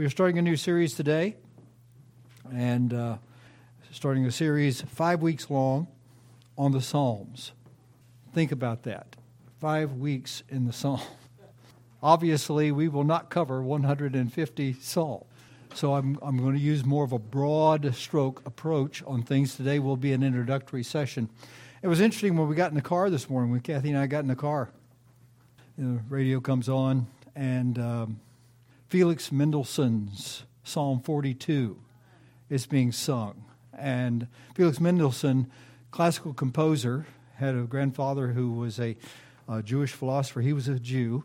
We are starting a new series today, and uh, starting a series five weeks long on the Psalms. Think about that. Five weeks in the Psalm. Obviously, we will not cover 150 Psalms. So I'm, I'm going to use more of a broad stroke approach on things. Today will be an introductory session. It was interesting when we got in the car this morning, when Kathy and I got in the car. The radio comes on, and um, Felix Mendelssohn's Psalm 42 is being sung. And Felix Mendelssohn, classical composer, had a grandfather who was a, a Jewish philosopher. He was a Jew.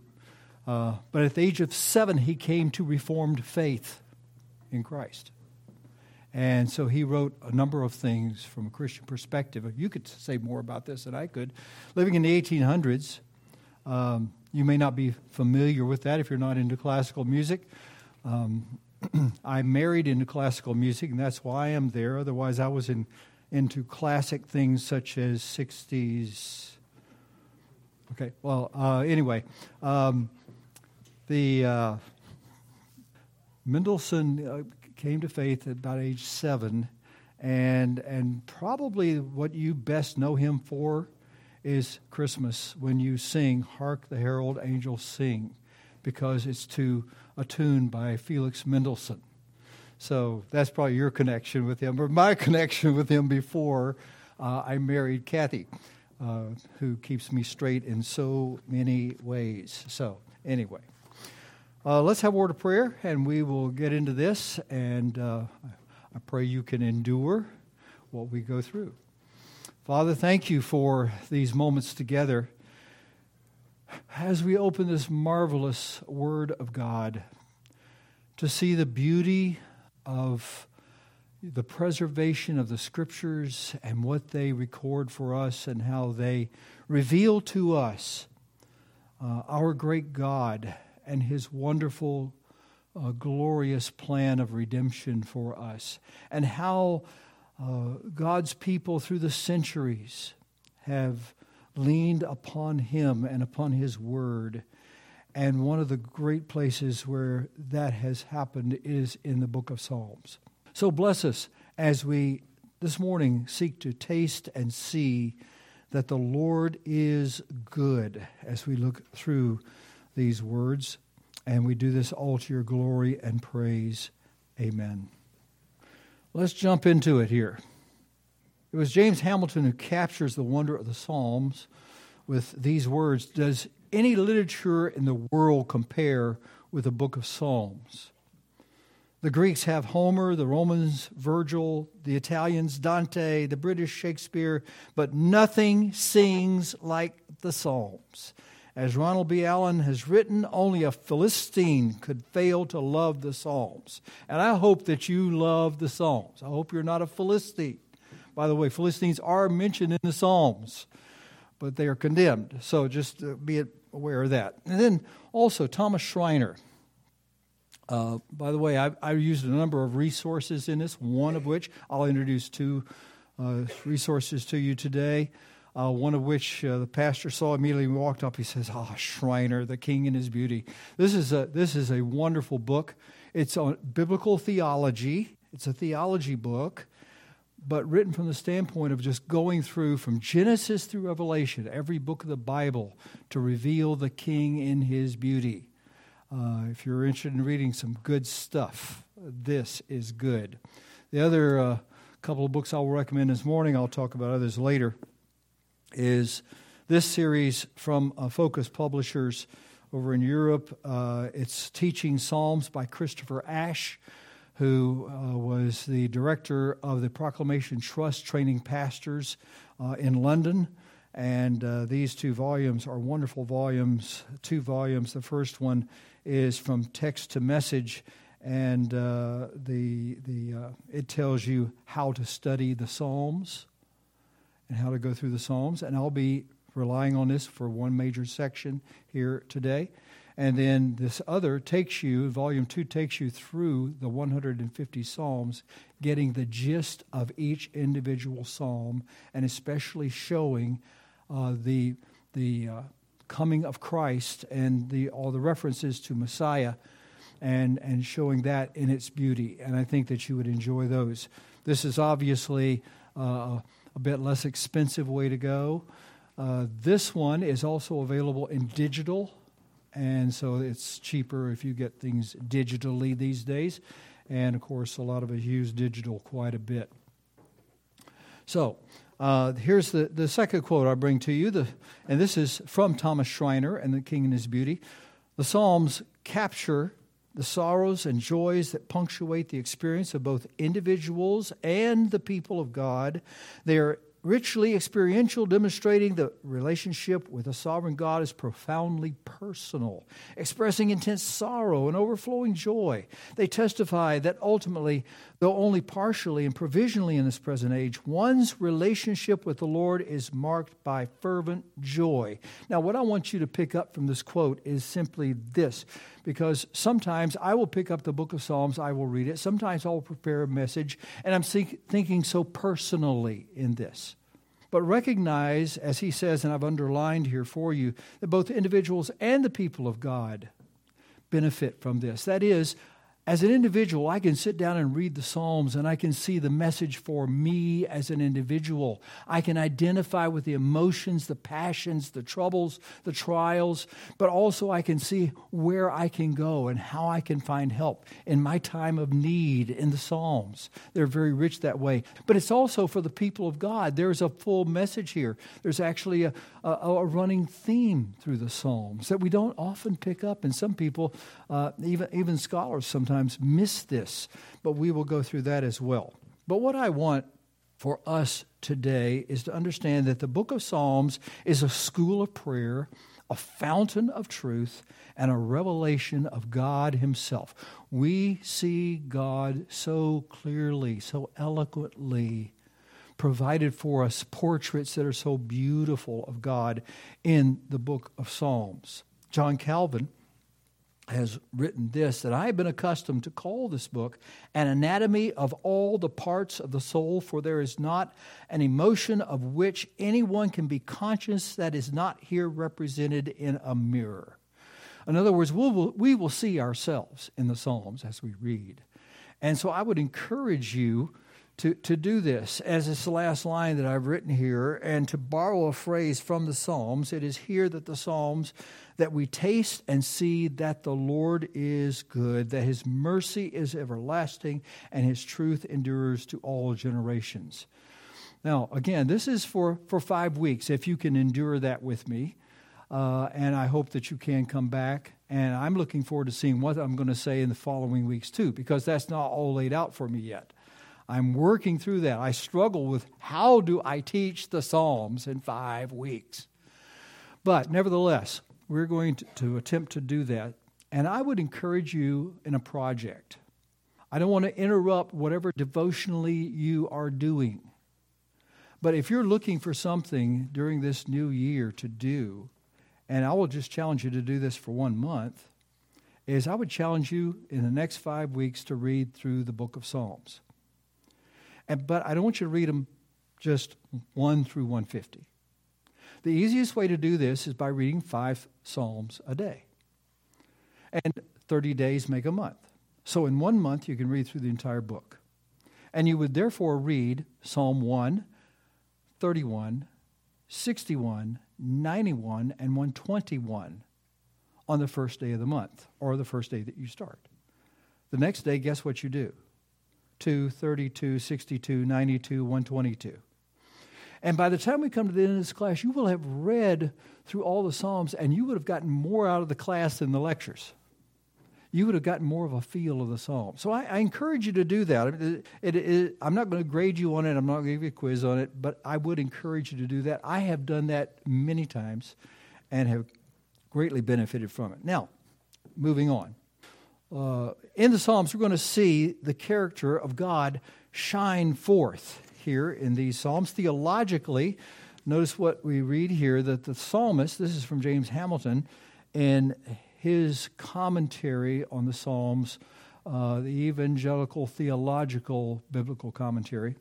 Uh, but at the age of seven, he came to Reformed faith in Christ. And so he wrote a number of things from a Christian perspective. You could say more about this than I could. Living in the 1800s, um, you may not be familiar with that if you're not into classical music. Um, I married into classical music, and that's why I am there. Otherwise, I was in, into classic things such as 60s. Okay, well, uh, anyway, um, the uh, Mendelssohn uh, came to faith at about age seven, and and probably what you best know him for is Christmas when you sing "Hark the Herald Angels Sing," because it's to a tune by Felix Mendelssohn. So that's probably your connection with him, or my connection with him before uh, I married Kathy, uh, who keeps me straight in so many ways. So anyway. Uh, let's have a word of prayer, and we will get into this. And uh, I pray you can endure what we go through. Father, thank you for these moments together. As we open this marvelous Word of God to see the beauty of the preservation of the Scriptures and what they record for us and how they reveal to us uh, our great God and his wonderful, uh, glorious plan of redemption for us, and how uh, God's people through the centuries have leaned upon him and upon his word. And one of the great places where that has happened is in the book of Psalms. So bless us as we this morning seek to taste and see that the Lord is good as we look through these words. And we do this all to your glory and praise. Amen. Let's jump into it here. It was James Hamilton who captures the wonder of the Psalms with these words Does any literature in the world compare with the book of Psalms? The Greeks have Homer, the Romans, Virgil, the Italians, Dante, the British, Shakespeare, but nothing sings like the Psalms. As Ronald B. Allen has written, only a Philistine could fail to love the Psalms. And I hope that you love the Psalms. I hope you're not a Philistine. By the way, Philistines are mentioned in the Psalms, but they are condemned. So just uh, be aware of that. And then also, Thomas Schreiner. Uh, by the way, I've, I've, used a number of resources in this, one of which I'll introduce two uh, resources to you today uh, one of which uh, the pastor saw immediately walked up. He says, "Ah, oh, Schreiner, the King and His Beauty." This is a this is a wonderful book. It's on biblical theology. It's a theology book, but written from the standpoint of just going through from Genesis through Revelation, every book of the Bible, to reveal the King in His beauty. Uh, if you're interested in reading some good stuff, this is good. The other uh, couple of books I'll recommend this morning, I'll talk about others later is this series from uh, Focus Publishers over in Europe. Uh, it's Teaching Psalms by Christopher Ash, who uh, was the director of the Proclamation Trust training pastors uh, in London. And uh, these two volumes are wonderful volumes, two volumes. The first one is from text to message, and uh, the, the, it tells you how to study the Psalms and how to go through the Psalms. And I'll be relying on this for one major section here today. And then this other takes you, volume two takes you through the 150 Psalms, getting the gist of each individual Psalm, and especially showing uh, the, the uh, coming of Christ and the, all the references to Messiah and, and showing that in its beauty. And I think that you would enjoy those. This is obviously uh, a bit less expensive way to go. Uh, this one is also available in digital, and so it's cheaper if you get things digitally these days. And of course, a lot of us use digital quite a bit. So, uh, here's the, the second quote I bring to you, the, and this is from Thomas Schreiner and The King and His Beauty. The Psalms capture the sorrows and joys that punctuate the experience of both individuals and the people of God. They are richly experiential, demonstrating the relationship with a sovereign God is profoundly personal, expressing intense sorrow and overflowing joy. They testify that ultimately, though only partially and provisionally in this present age, one's relationship with the Lord is marked by fervent joy. Now, what I want you to pick up from this quote is simply this because sometimes I will pick up the book of Psalms, I will read it. Sometimes I'll prepare a message, and I'm thinking so personally in this. But recognize, as he says, and I've underlined here for you, that both individuals and the people of God benefit from this. That is, as an individual, I can sit down and read the Psalms and I can see the message for me as an individual. I can identify with the emotions, the passions, the troubles, the trials, but also I can see where I can go and how I can find help in my time of need in the Psalms. They're very rich that way. But it's also for the people of God. There's a full message here. There's actually a, a, a running theme through the Psalms that we don't often pick up, and some people, uh, even, even scholars, sometimes sometimes miss this, but we will go through that as well. But what I want for us today is to understand that the book of Psalms is a school of prayer, a fountain of truth, and a revelation of God Himself. We see God so clearly, so eloquently provided for us portraits that are so beautiful of God in the book of Psalms. John Calvin has written this that I have been accustomed to call this book an anatomy of all the parts of the soul, for there is not an emotion of which anyone can be conscious that is not here represented in a mirror. In other words, we'll, we will see ourselves in the Psalms as we read. And so I would encourage you to, to do this as this last line that I've written here and to borrow a phrase from the Psalms. It is here that the Psalms that we taste and see that the Lord is good, that his mercy is everlasting, and his truth endures to all generations. Now, again, this is for, for five weeks, if you can endure that with me. Uh, and I hope that you can come back. And I'm looking forward to seeing what I'm going to say in the following weeks, too, because that's not all laid out for me yet. I'm working through that. I struggle with how do I teach the Psalms in five weeks. But nevertheless, we're going to, to attempt to do that. And I would encourage you in a project. I don't want to interrupt whatever devotionally you are doing. But if you're looking for something during this new year to do, and I will just challenge you to do this for one month, is I would challenge you in the next five weeks to read through the book of Psalms. And, but I don't want you to read them just 1 through 150. The easiest way to do this is by reading five Psalms a day. And 30 days make a month. So in one month, you can read through the entire book. And you would therefore read Psalm 1, 31, 61, 91, and 121 on the first day of the month or the first day that you start. The next day, guess what you do? 2, 32, 62, 92, 122. And by the time we come to the end of this class, you will have read through all the Psalms and you would have gotten more out of the class than the lectures. You would have gotten more of a feel of the Psalm. So I, I encourage you to do that. It, it, it, I'm not going to grade you on it, I'm not going to give you a quiz on it, but I would encourage you to do that. I have done that many times and have greatly benefited from it. Now, moving on. Uh, in the Psalms, we're going to see the character of God shine forth here in these Psalms. Theologically, notice what we read here that the psalmist, this is from James Hamilton, in his commentary on the Psalms, uh, the evangelical theological biblical commentary.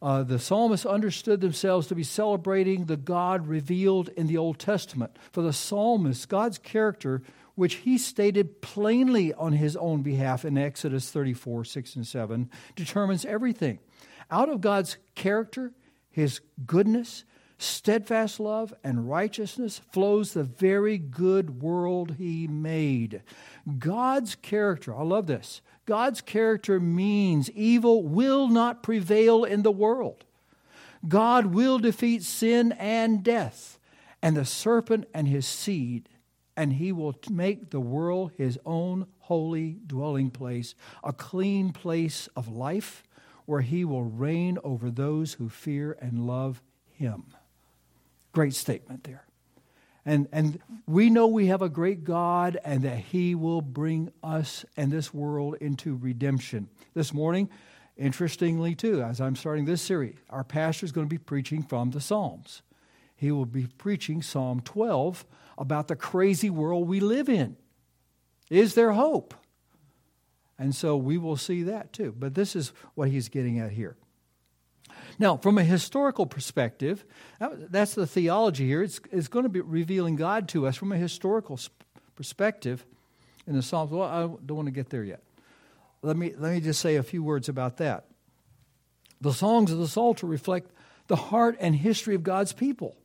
Uh, the psalmists understood themselves to be celebrating the God revealed in the Old Testament. For the psalmist, God's character which he stated plainly on his own behalf in Exodus 34 6 and 7, determines everything. Out of God's character, his goodness, steadfast love, and righteousness flows the very good world he made. God's character, I love this. God's character means evil will not prevail in the world. God will defeat sin and death, and the serpent and his seed, and he will make the world his own holy dwelling place, a clean place of life where he will reign over those who fear and love him. Great statement there. And, and we know we have a great God and that He will bring us and this world into redemption. This morning, interestingly, too, as I'm starting this series, our pastor is going to be preaching from the Psalms. He will be preaching Psalm 12 about the crazy world we live in. Is there hope? And so we will see that too. But this is what he's getting at here. Now, from a historical perspective, that's the theology here. It's, it's going to be revealing God to us from a historical perspective in the Psalms. Well, I don't want to get there yet. Let me, let me just say a few words about that. The songs of the Psalter reflect the heart and history of God's people.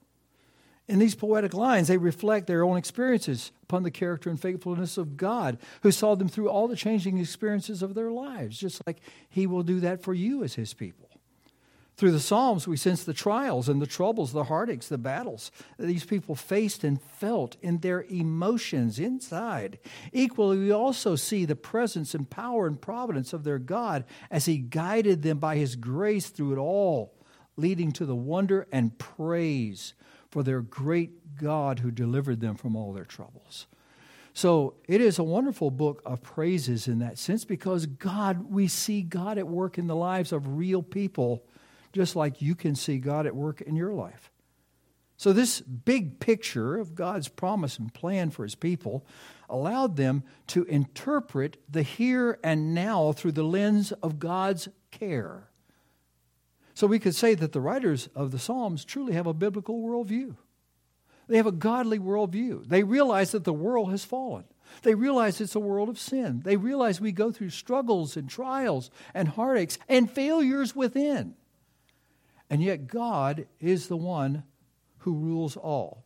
In these poetic lines, they reflect their own experiences upon the character and faithfulness of God, who saw them through all the changing experiences of their lives, just like He will do that for you as His people. Through the Psalms, we sense the trials and the troubles, the heartaches, the battles that these people faced and felt in their emotions inside. Equally, we also see the presence and power and providence of their God as He guided them by His grace through it all, leading to the wonder and praise for their great God who delivered them from all their troubles. So it is a wonderful book of praises in that sense because God, we see God at work in the lives of real people just like you can see God at work in your life. So, this big picture of God's promise and plan for his people allowed them to interpret the here and now through the lens of God's care. So, we could say that the writers of the Psalms truly have a biblical worldview. They have a godly worldview. They realize that the world has fallen. They realize it's a world of sin. They realize we go through struggles and trials and heartaches and failures within. And yet, God is the one who rules all.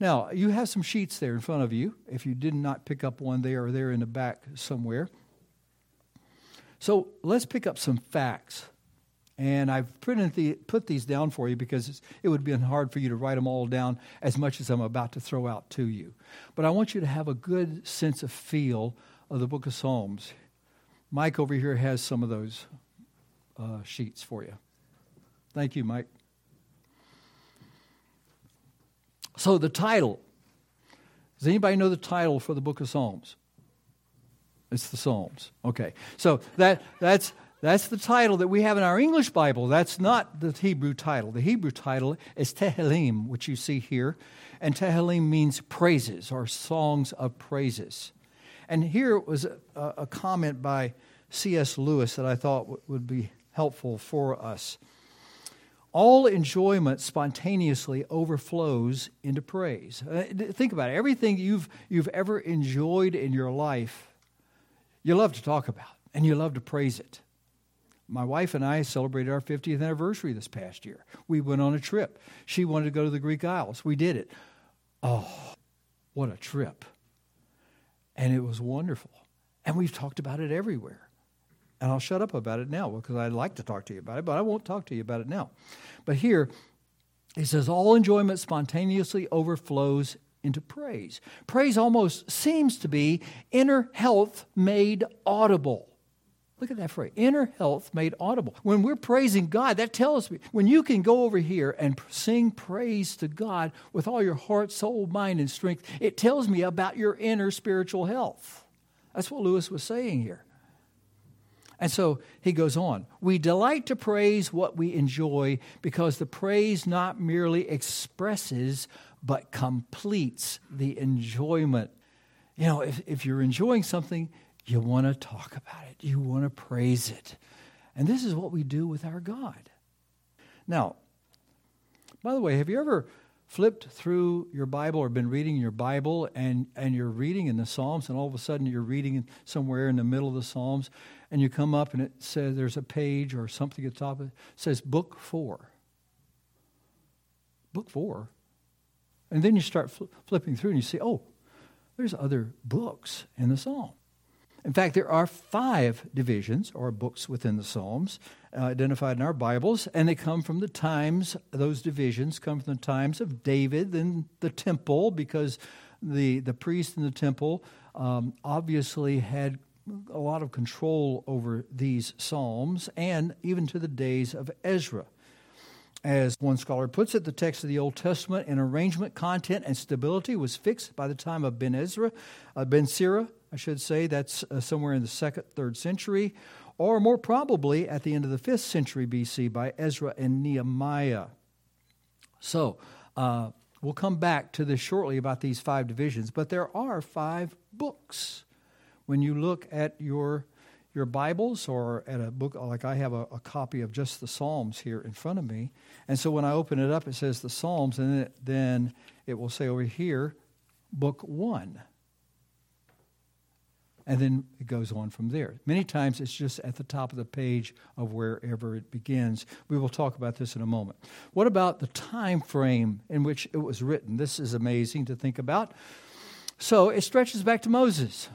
Now, you have some sheets there in front of you. If you did not pick up one, they are there in the back somewhere. So let's pick up some facts. And I've printed the, put these down for you because it would be hard for you to write them all down as much as I'm about to throw out to you. But I want you to have a good sense of feel of the book of Psalms. Mike over here has some of those uh, sheets for you. Thank you, Mike. So, the title. Does anybody know the title for the book of Psalms? It's the Psalms. Okay. So, that, that's, that's the title that we have in our English Bible. That's not the Hebrew title. The Hebrew title is Tehillim, which you see here. And Tehillim means praises or songs of praises. And here was a, a comment by C.S. Lewis that I thought w- would be helpful for us. All enjoyment spontaneously overflows into praise. Uh, think about it. Everything you've, you've ever enjoyed in your life, you love to talk about and you love to praise it. My wife and I celebrated our 50th anniversary this past year. We went on a trip. She wanted to go to the Greek Isles. We did it. Oh, what a trip. And it was wonderful. And we've talked about it everywhere. And I'll shut up about it now because I'd like to talk to you about it, but I won't talk to you about it now. But here, he says, all enjoyment spontaneously overflows into praise. Praise almost seems to be inner health made audible. Look at that phrase inner health made audible. When we're praising God, that tells me when you can go over here and sing praise to God with all your heart, soul, mind, and strength, it tells me about your inner spiritual health. That's what Lewis was saying here. And so he goes on We delight to praise what we enjoy because the praise not merely expresses, but completes the enjoyment. You know, if, if you're enjoying something, you want to talk about it, you want to praise it. And this is what we do with our God. Now, by the way, have you ever flipped through your Bible or been reading your Bible and, and you're reading in the Psalms, and all of a sudden you're reading somewhere in the middle of the Psalms, and you come up and it says there's a page or something at the top of it says book four. Book four. And then you start fl- flipping through and you see, oh, there's other books in the Psalm. In fact, there are five divisions or books within the Psalms uh, identified in our Bibles, and they come from the times, those divisions come from the times of David, and the temple, because the, the priest in the temple um, obviously had a lot of control over these Psalms, and even to the days of Ezra. As one scholar puts it, the text of the Old Testament in arrangement, content, and stability was fixed by the time of Ben Ezra, uh, Ben Sira, I should say. That's uh, somewhere in the second, third century, or more probably at the end of the fifth century BC by Ezra and Nehemiah. So, uh, we'll come back to this shortly about these five divisions, but there are five books. When you look at your your Bibles or at a book, like I have a, a, copy of just the Psalms here in front of me. And so when I open it up, it says the Psalms, and it, then it will say over here, Book One and then it goes on from there. Many times it's just at the top of the page of wherever it begins. We will talk about this in a moment. What about the time frame in which it was written? This is amazing to think about. So it stretches back to Moses.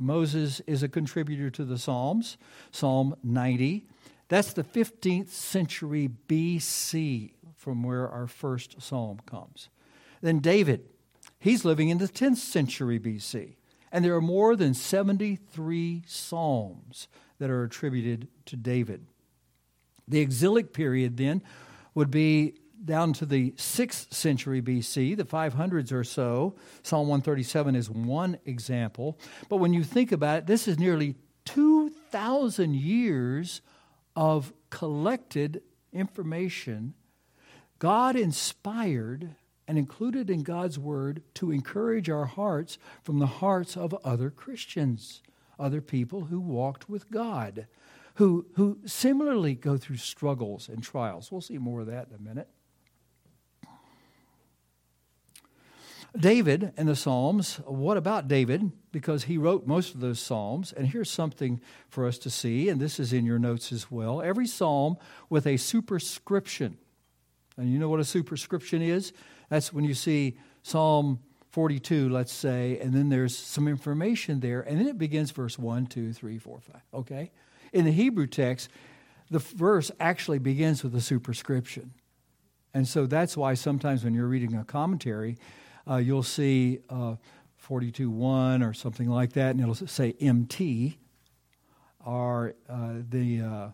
Moses is a contributor to the Psalms, Psalm 90. That's the 15th century BC from where our first psalm comes. Then David, he's living in the 10th century BC. And there are more than 73 psalms that are attributed to David. The exilic period then would be down to the 6th century BC, the 500s or so. Psalm 137 is one example. But when you think about it, this is nearly 2,000 years of collected information, God inspired and included in God's Word to encourage our hearts from the hearts of other Christians, other people who walked with God, who, who similarly go through struggles and trials. We'll see more of that in a minute. David and the Psalms, what about David? Because he wrote most of those Psalms. And here's something for us to see, and this is in your notes as well. Every Psalm with a superscription. And you know what a superscription is? That's when you see Psalm 42, let's say, and then there's some information there, and then it begins verse 1, 2, 3, 4, 5. Okay? In the Hebrew text, the verse actually begins with a superscription. And so that's why sometimes when you're reading a commentary, uh, you'll see uh, 42 1 or something like that, and it'll say MT, or uh, the, uh,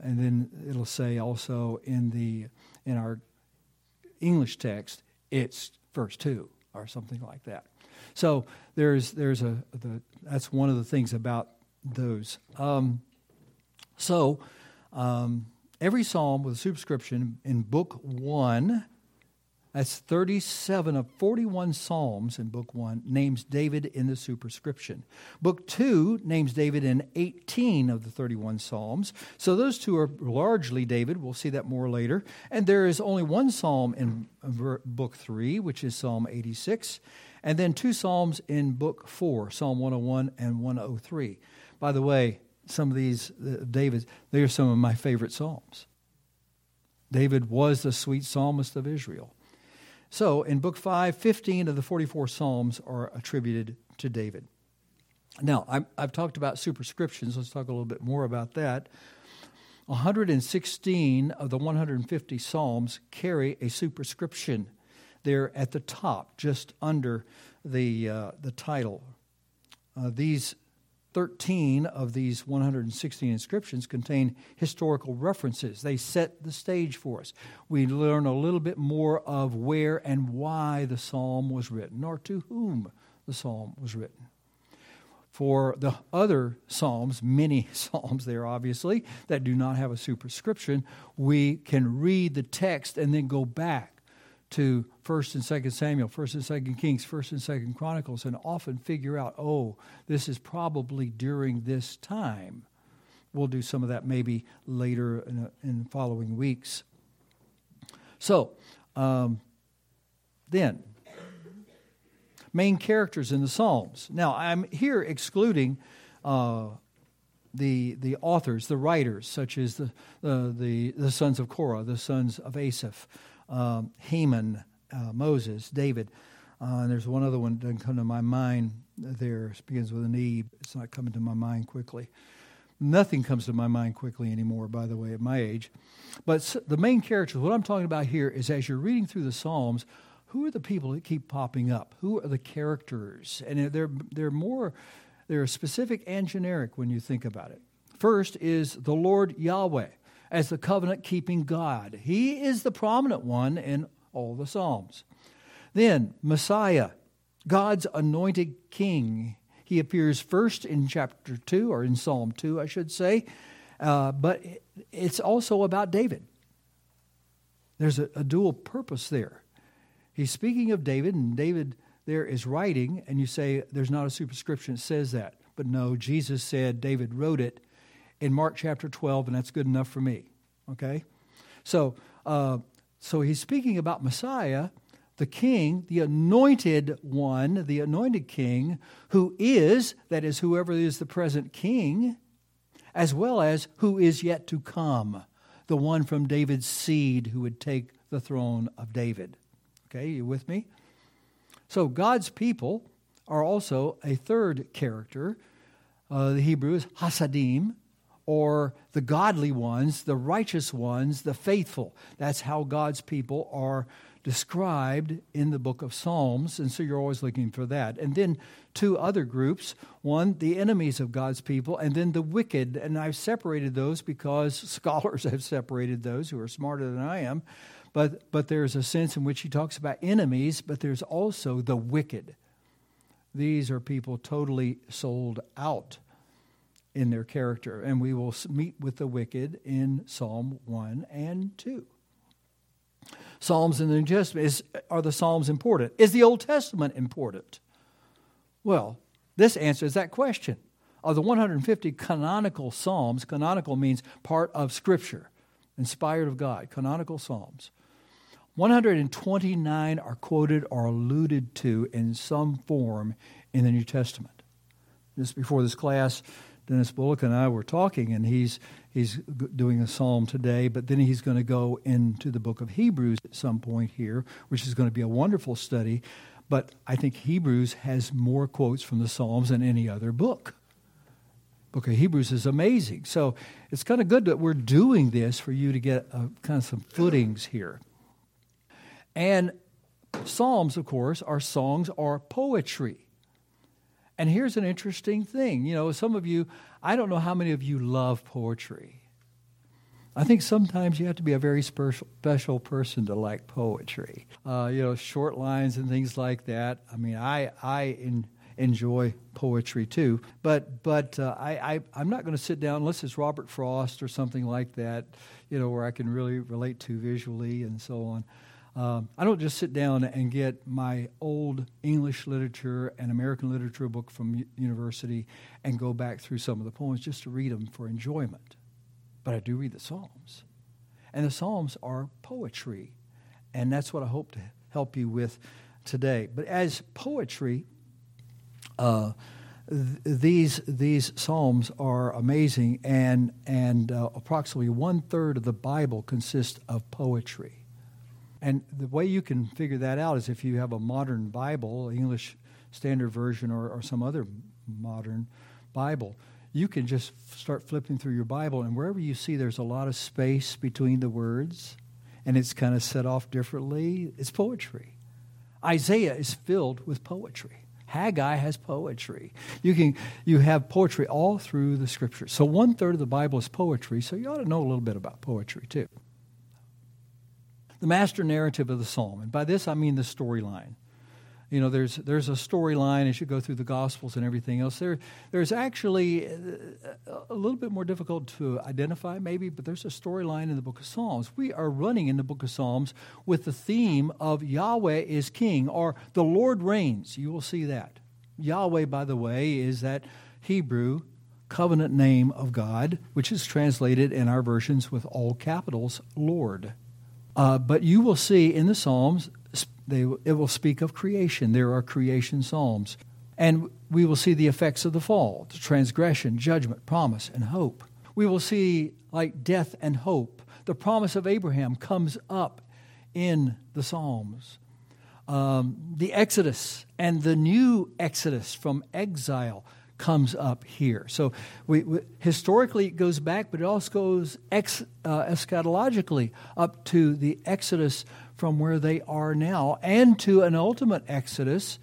and then it'll say also in the in our English text, it's verse 2 or something like that. So there's, there's a, the, that's one of the things about those. Um, so um, every psalm with a superscription in book 1 that's 37 of 41 Psalms in Book 1 names David in the superscription. Book 2 names David in 18 of the 31 Psalms. So those two are largely David. We'll see that more later. And there is only one Psalm in Book 3, which is Psalm 86, and then two Psalms in Book 4, Psalm 101 and 103. By the way, some of these, uh, David, they are some of my favorite Psalms. David was the sweet psalmist of Israel. So in Book 5, 15 of the 44 Psalms are attributed to David. Now, i have talked about superscriptions. Let's talk a little bit more about that. 116 of the 150 Psalms carry a superscription. They're at the top, just under the, uh, the title. Uh, these 13 of these 116 inscriptions contain historical references. They set the stage for us. We learn a little bit more of where and why the psalm was written, or to whom the psalm was written. For the other psalms, many psalms there obviously, that do not have a superscription, we can read the text and then go back to First and Second Samuel, First and Second Kings, First and Second Chronicles, and often figure out, oh, this is probably during this time. We'll do some of that maybe later in, in following weeks. So, um, Then, main characters in the Psalms. Now, I'm here excluding uh, the, the authors, the writers, such as the, uh, the, the sons of Korah, the sons of Asaph, um, Heman, uh, Moses, David. Uh, and there's one other one that doesn't come to my mind there. It begins with an E. It's not coming to my mind quickly. Nothing comes to my mind quickly anymore, by the way, at my age. But the main characters, what I'm talking about here is as you're reading through the Psalms, who are the people that keep popping up? Who are the characters? And they're, they're more, they're specific and generic when you think about it. First is the Lord Yahweh as the covenant keeping God. He is the prominent one in all the Psalms. Then, Messiah, God's anointed king. He appears first in chapter 2, or in Psalm 2, I should say, uh, but it's also about David. There's a, a dual purpose there. He's speaking of David, and David there is writing, and you say there's not a superscription that says that. But no, Jesus said David wrote it in Mark chapter 12, and that's good enough for me. Okay? So, uh, so he's speaking about Messiah, the king, the anointed one, the anointed king, who is, that is, whoever is the present king, as well as who is yet to come, the one from David's seed who would take the throne of David. Okay, you with me? So God's people are also a third character. Uh, the Hebrew is Hasadim, or the godly ones, the righteous ones, the faithful. That's how God's people are described in the book of Psalms, and so you're always looking for that. And then two other groups one, the enemies of God's people, and then the wicked. And I've separated those because scholars have separated those who are smarter than I am. But, but there's a sense in which he talks about enemies, but there's also the wicked. These are people totally sold out in their character. And we will meet with the wicked in Psalm 1 and 2. Psalms in the New Testament is, are the Psalms important? Is the Old Testament important? Well, this answers that question. Of the 150 canonical Psalms, canonical means part of Scripture, inspired of God, canonical Psalms. 129 are quoted or alluded to in some form in the New Testament. Just before this class, Dennis Bullock and I were talking, and he's he's doing a psalm today, but then he's going to go into the book of Hebrews at some point here, which is going to be a wonderful study. But I think Hebrews has more quotes from the Psalms than any other book. Book of Hebrews is amazing. So it's kind of good that we're doing this for you to get uh, a, kind of some footings here. And Psalms, of course, are songs or poetry. And here's an interesting thing. You know, some of you, I don't know how many of you love poetry. I think sometimes you have to be a very special, person to like poetry. Uh, you know, short lines and things like that. I mean, I, I in, enjoy poetry too, but, but uh, I, I, I'm not going to sit down unless it's Robert Frost or something like that, you know, where I can really relate to visually and so on. Um, I don't just sit down and get my old English literature and American literature book from university and go back through some of the poems just to read them for enjoyment. But I do read the Psalms. And the Psalms are poetry. And that's what I hope to help you with today. But as poetry, uh, th- these these psalms are amazing, and and uh, approximately one third of the Bible consists of poetry. And the way you can figure that out is if you have a modern Bible, English Standard Version, or, or some other modern Bible, you can just start flipping through your Bible, and wherever you see there's a lot of space between the words, and it's kind of set off differently, it's poetry. Isaiah is filled with poetry. Haggai has poetry. You can you have poetry all through the scriptures. So one third of the Bible is poetry. So you ought to know a little bit about poetry too the master narrative of the psalm. And by this I mean the storyline. You know, there's, there's a storyline as you go through the Gospels and everything else. There, there's actually uh, a little bit more difficult to identify, maybe, but there's a storyline in the book of Psalms. We are running in the book of Psalms with the theme of Yahweh is king or the Lord reigns. You will see that. Yahweh, by the way, is that Hebrew covenant name of God, which is translated in our versions with all capitals, Lord. Uh, but you will see in the Psalms they, it will speak of creation. There are creation psalms. And we will see the effects of the fall, the transgression, judgment, promise, and hope. We will see, like death and hope, the promise of Abraham comes up in the Psalms. Um, the Exodus and the new Exodus from exile comes up here. So we, we, historically it goes back, but it also goes ex, uh, eschatologically up to the Exodus from where they are now and to an ultimate Exodus.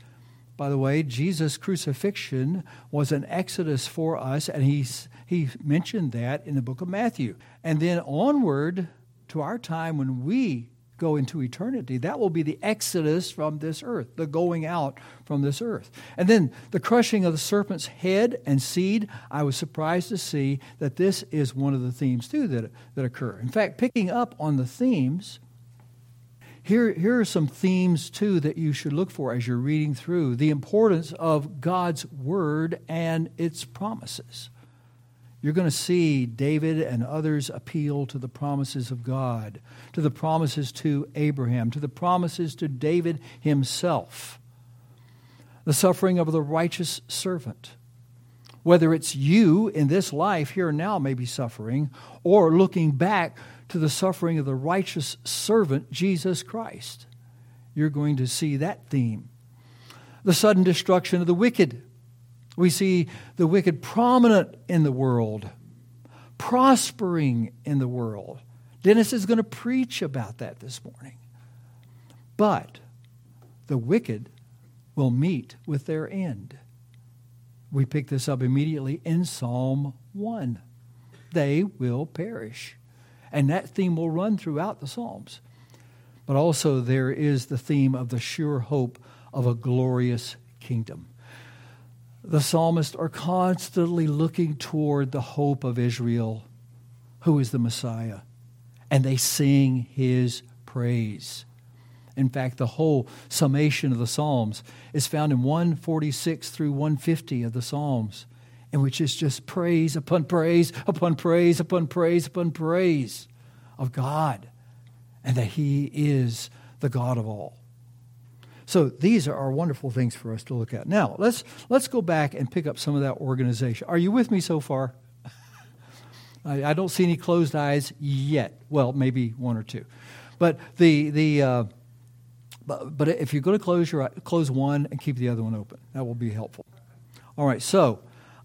By the way, Jesus' crucifixion was an exodus for us, and he's, he mentioned that in the book of Matthew. And then onward to our time when we go into eternity. That will be the exodus from this earth, the going out from this earth. And then the crushing of the serpent's head and seed. I was surprised to see that this is one of the themes, too, that, that occur. In fact, picking up on the themes, here, here are some themes, too, that you should look for as you're reading through the importance of God's word and its promises you're going to see David and others appeal to the promises of God, to the promises to Abraham, to the promises to David himself. The suffering of the righteous servant. Whether it's you in this life, here and now, maybe suffering, or looking back to the suffering of the righteous servant, Jesus Christ. You're going to see that theme. The sudden destruction of the wicked we see the wicked prominent in the world, prospering in the world. Dennis is going to preach about that this morning. But the wicked will meet with their end. We pick this up immediately in Psalm 1. They will perish. And that theme will run throughout the Psalms. But also, there is the theme of the sure hope of a glorious kingdom the psalmists are constantly looking toward the hope of Israel, who is the Messiah, and they sing his praise. In fact, the whole summation of the Psalms is found in 146 through 150 of the Psalms, in which is just praise upon praise upon praise upon praise upon praise of God, and that He is the God of all. So these are wonderful things for us to look at. Now, let's, let's go back and pick up some of that organization. Are you with me so far? I, I, don't see any closed eyes yet. Well, maybe one or two. But the, the, uh, but, but if you're going to close, your, close one and keep the other one open, that will be helpful. All right, so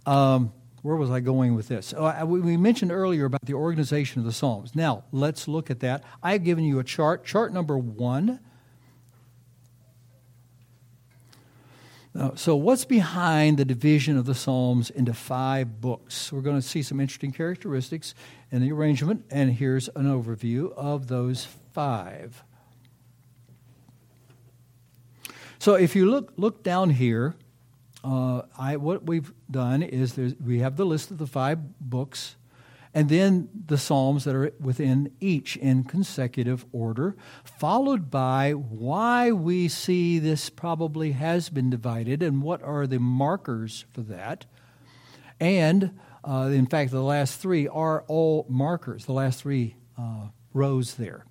um, where was I going with this? Oh, I, we mentioned earlier about the organization of the Psalms. Now, let's look at that. I've given you a chart. Chart number one Uh, so, what's behind the division of the Psalms into five books? We're going to see some interesting characteristics in the arrangement, and here's an overview of those five. So, if you look look down here, uh, I, what we've done is we have the list of the five books and then the Psalms that are within each in consecutive order, followed by why we see this probably has been divided and what are the markers for that. And uh, in fact, the last three are all markers, the last three uh, rows there.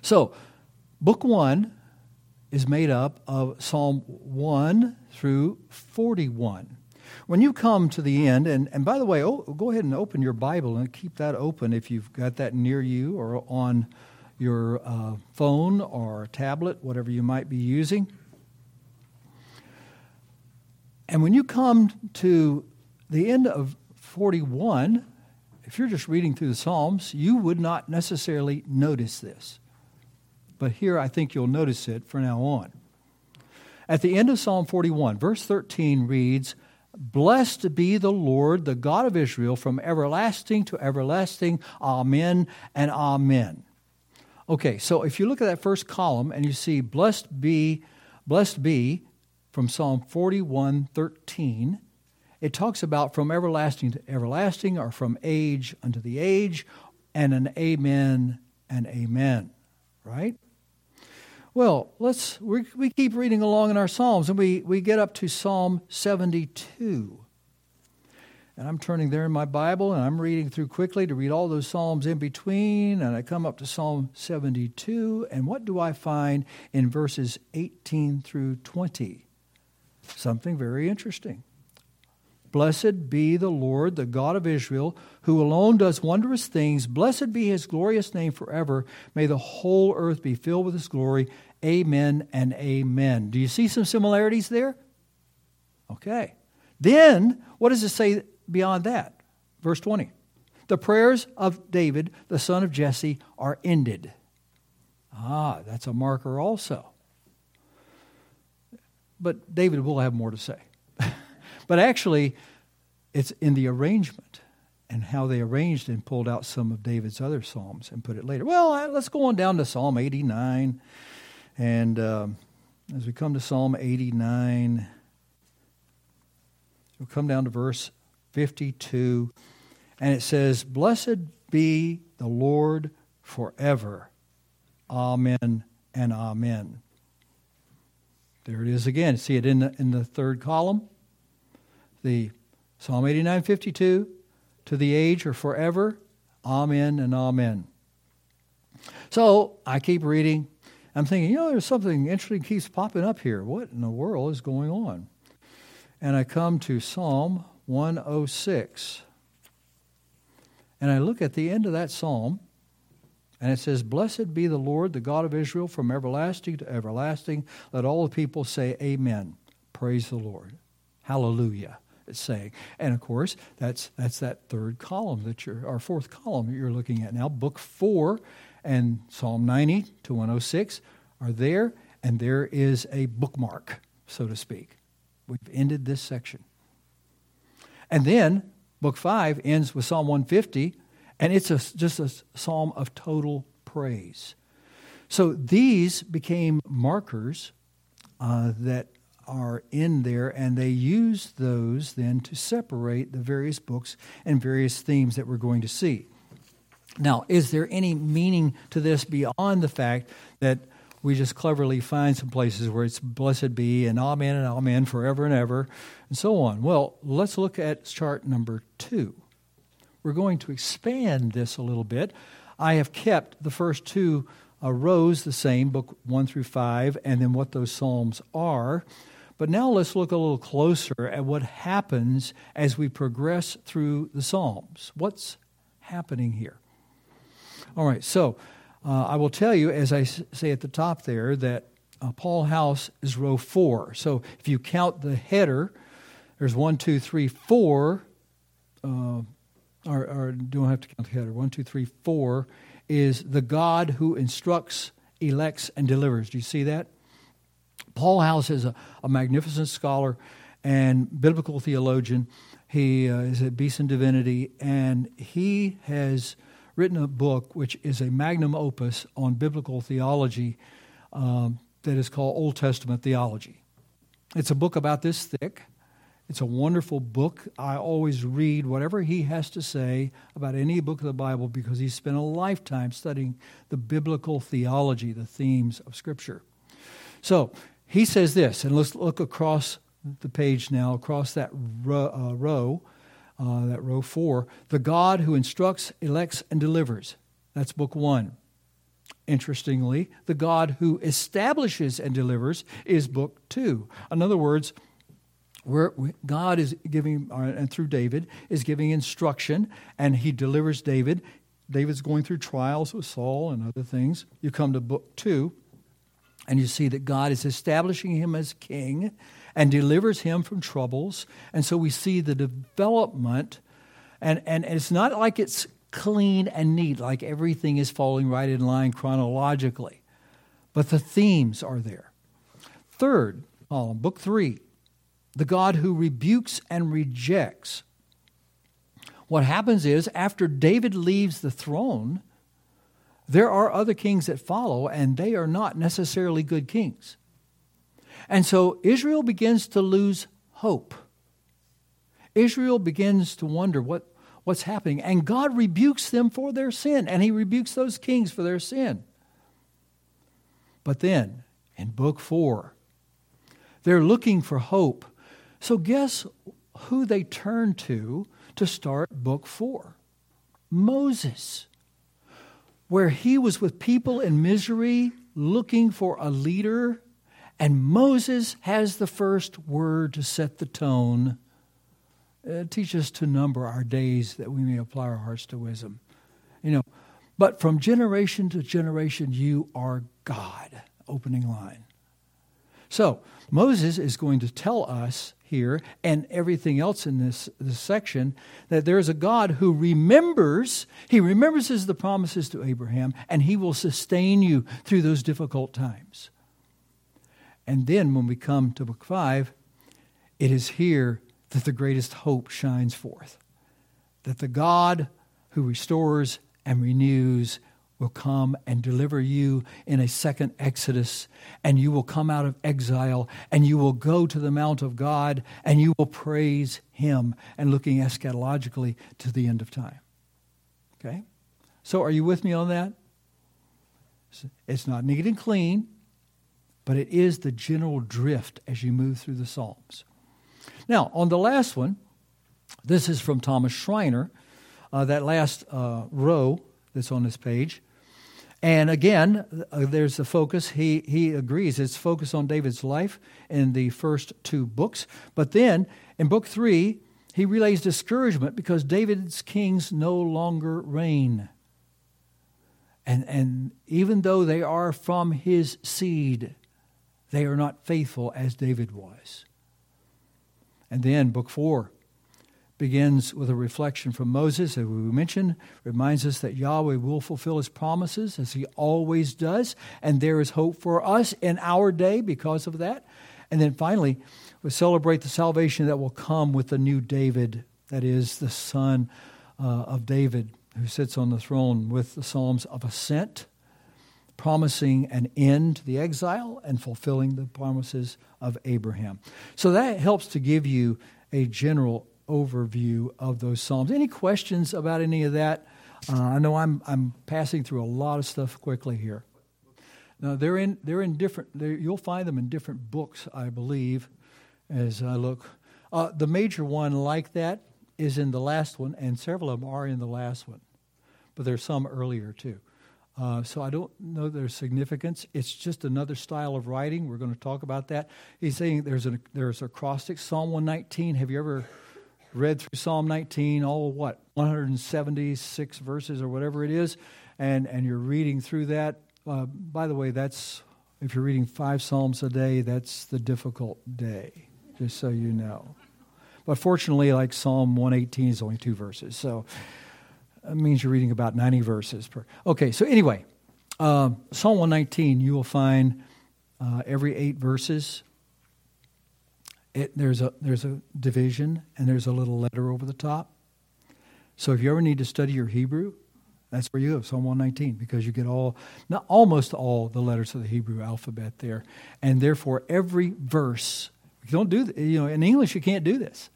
So, book one is made up of Psalm 1 through 41. When you come to the end, and, and by the way, oh, go ahead and open your Bible and keep that open if you've got that near you or on your uh, phone or tablet, whatever you might be using. And when you come to the end of 41, if you're just reading through the Psalms, you would not necessarily notice this. But here I think you'll notice it from now on. At the end of Psalm 41, verse 13 reads, Blessed be the Lord, the God of Israel, from everlasting to everlasting. Amen and amen. Okay, so if you look at that first column and you see blessed be, blessed be from Psalm 41 13, it talks about from everlasting to everlasting or from age unto the age and an amen and amen, right? Well, let's we, we keep reading along in our Psalms, and we, we get up to Psalm 72. And I'm turning there in my Bible and I'm reading through quickly to read all those Psalms in between. And I come up to Psalm 72. And what do I find in verses 18 through 20? Something very interesting. Blessed be the Lord, the God of Israel, who alone does wondrous things. Blessed be his glorious name forever. May the whole earth be filled with his glory. Amen and amen. Do you see some similarities there? Okay. Then, what does it say beyond that? Verse 20. The prayers of David, the son of Jesse, are ended. Ah, that's a marker also. But David will have more to say. But actually, it's in the arrangement and how they arranged and pulled out some of David's other psalms and put it later. Well, let's go on down to Psalm 89. And um, as we come to Psalm 89, we'll come down to verse 52. And it says, Blessed be the Lord forever. Amen and amen. There it is again. See it in the, in the third column? the Psalm 89:52 to the age or forever. Amen and amen. So I keep reading. I'm thinking, you know, there's something interesting keeps popping up here. What in the world is going on? And I come to Psalm 106. And I look at the end of that psalm, and it says, Blessed be the Lord, the God of Israel, from everlasting to everlasting. Let all the people say, Amen. Praise the Lord. Hallelujah it's saying. And of course, that's that's that third column that you're our fourth column that you're looking at now. Book four and Psalm 90 to 106 are there, and there is a bookmark, so to speak. We've ended this section. And then book five ends with Psalm 150, and it's a, just a psalm of total praise. So these became markers uh, that are in there, and they use those then to separate the various books and various themes that we're going to see. Now, is there any meaning to this beyond the fact that we just cleverly find some places where it's blessed be and amen and amen forever and ever and so on? Well, let's look at chart number two. We're going to expand this a little bit. I have kept the first two uh, rows the same, book one through five, and then what those psalms are. But now let's look a little closer at what happens as we progress through the Psalms. What's happening here? All right, so uh, I will tell you, as I say at the top there, that uh, Paul House is row four. So if you count the header, there's one, two, three, four. Uh, or, or don't have to count the header. One, two, three, four is the God who instructs, elects, and delivers. Do you see that? Paul House is a, a magnificent scholar and biblical theologian. He uh, is at Beeson Divinity, and he has written a book which is a magnum opus on biblical theology um, that is called Old Testament Theology. It's a book about this thick. It's a wonderful book. I always read whatever he has to say about any book of the Bible because he's spent a lifetime studying the biblical theology, the themes of Scripture. So he says this, and let's look across the page now, across that row, uh, that row four. The God who instructs, elects, and delivers. That's book one. Interestingly, the God who establishes and delivers is book two. In other words, where God is giving, uh, and through David, is giving instruction, and he delivers David. David's going through trials with Saul and other things. You come to book two, and you see that God is establishing him as king and delivers him from troubles. And so we see the development, and, and it's not like it's clean and neat, like everything is falling right in line chronologically, but the themes are there. Third column, book three, the God who rebukes and rejects. What happens is, after David leaves the throne, there are other kings that follow, and they are not necessarily good kings. And so Israel begins to lose hope. Israel begins to wonder what, what's happening. And God rebukes them for their sin, and He rebukes those kings for their sin. But then, in book four, they're looking for hope. So, guess who they turn to to start book four Moses, where he was with people in misery looking for a leader, and Moses has the first word to set the tone. Uh, teach us to number our days that we may apply our hearts to wisdom. You know, but from generation to generation, you are God. Opening line. So, Moses is going to tell us here and everything else in this, this section that there is a God who remembers, he remembers the promises to Abraham, and he will sustain you through those difficult times. And then when we come to book five, it is here that the greatest hope shines forth. That the God who restores and renews will come and deliver you in a second Exodus, and you will come out of exile, and you will go to the Mount of God, and you will praise Him, and looking eschatologically to the end of time. Okay? So, are you with me on that? It's not neat and clean, but it is the general drift as you move through the Psalms. Now, on the last one, this is from Thomas Schreiner, uh, that last uh, row that's on this page. And again, uh, there's the focus. He, he agrees. It's focus on David's life in the first two books. But then in book three, he relays discouragement because David's kings no longer reign. And, and even though they are from his seed, they are not faithful as David was. And then book four begins with a reflection from Moses, as we mentioned, reminds us that Yahweh will fulfill his promises as he always does, and there is hope for us in our day because of that. And then finally, we celebrate the salvation that will come with the new David, that is, the son uh, of David who sits on the throne with the Psalms of Ascent, promising an end to the exile and fulfilling the promises of Abraham. So that helps to give you a general overview of those Psalms. Any questions about any of that? Uh, I know I'm, I'm passing through a lot of stuff quickly here. Now, they're in, they're in different, they're, you'll find them in different books, I believe, as I look. Uh, the major one like that is in the last one, and several of them are in the last one. But there's some earlier, too. Uh, so I don't know their significance. It's just another style of writing. We're going to talk about that. He's saying there's a there's acrostic. Psalm 119. Have you ever read through Psalm 19, all what, 176 verses or whatever it is, and, and you're reading through that. Uh, by the way, that's, if you're reading five Psalms a day, that's the difficult day, just so you know. But fortunately, like Psalm 118 is only two verses, so that means you're reading about 90 verses per. Okay, so anyway, uh, Psalm 119, you will find uh, every eight verses it, there's, a, there's a division and there's a little letter over the top. So if you ever need to study your Hebrew, that's where you go, Psalm 119, because you get all, not almost all the letters of the Hebrew alphabet there. And therefore, every verse, you don't do, you know, in English you can't do this.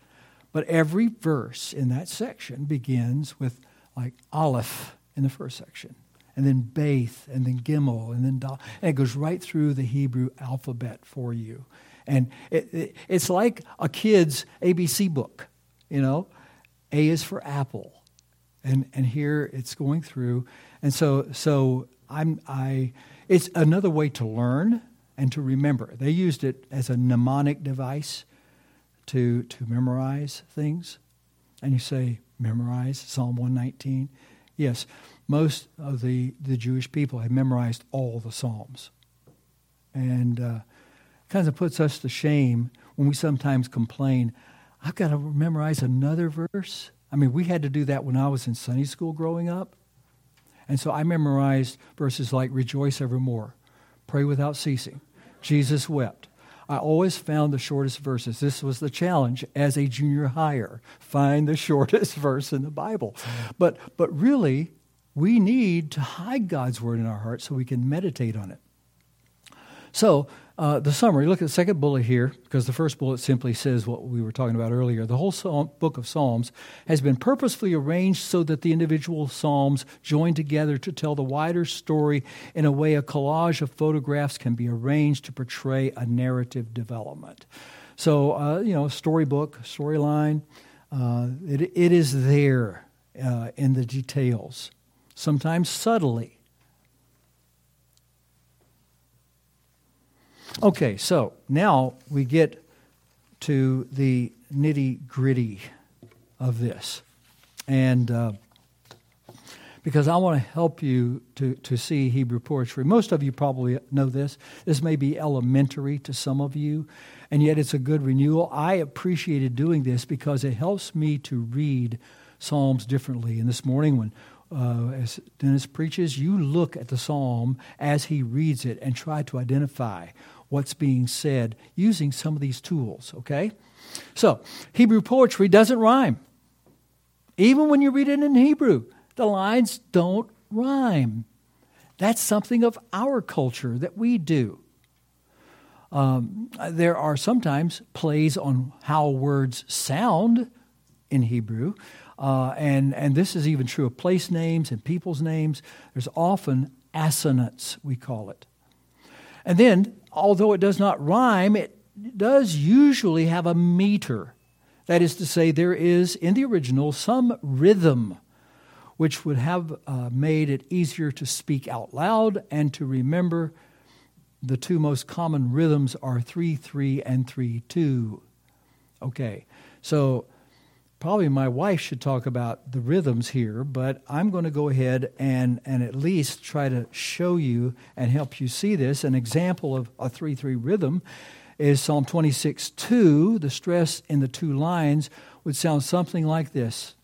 But every verse in that section begins with like Aleph in the first section, and then Beth, and then Gimel, and then Dal. And it goes right through the Hebrew alphabet for you. And it, it, it's like a kid's ABC book, you know. A is for apple. And, and here it's going through. And so, so I'm, I, it's another way to learn and to remember. They used it as a mnemonic device to, to memorize things. And you say, memorize Psalm 119. Yes, most of the, the Jewish people have memorized all the Psalms. And uh, kind of puts us to shame when we sometimes complain, I've got to memorize another verse. I mean, we had to do that when I was in Sunday school growing up. And so I memorized verses like rejoice evermore, pray without ceasing, Jesus wept. I always found the shortest verses. This was the challenge as a junior higher. Find the shortest verse in the Bible. But but really, we need to hide God's word in our hearts so we can meditate on it. So uh, the summary, look at the second bullet here, because the first bullet simply says what we were talking about earlier. The whole psalm, book of Psalms has been purposefully arranged so that the individual Psalms join together to tell the wider story in a way a collage of photographs can be arranged to portray a narrative development. So, uh, you know, storybook, storyline. Uh, it, it is there uh, in the details, sometimes subtly. Okay, so now we get to the nitty gritty of this. And uh, because I want to help you to, to see Hebrew poetry. Most of you probably know this. This may be elementary to some of you, and yet it's a good renewal. I appreciated doing this because it helps me to read Psalms differently. And this morning, when uh, as Dennis preaches, you look at the psalm as he reads it and try to identify what's being said using some of these tools, okay? So, Hebrew poetry doesn't rhyme. Even when you read it in Hebrew, the lines don't rhyme. That's something of our culture that we do. Um, there are sometimes plays on how words sound in Hebrew, uh, and, and this is even true of place names and people's names. There's often assonance, we call it. And then, although it does not rhyme, it does usually have a meter. That is to say, there is in the original some rhythm which would have uh, made it easier to speak out loud and to remember. The two most common rhythms are 3 3 and 3 2. Okay, so probably my wife should talk about the rhythms here, but I'm going to go ahead and, and at least try to show you and help you see this. An example of a 3 3 rhythm is Psalm 26 2. The stress in the two lines would sound something like this